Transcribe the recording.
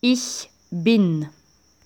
Ich bin.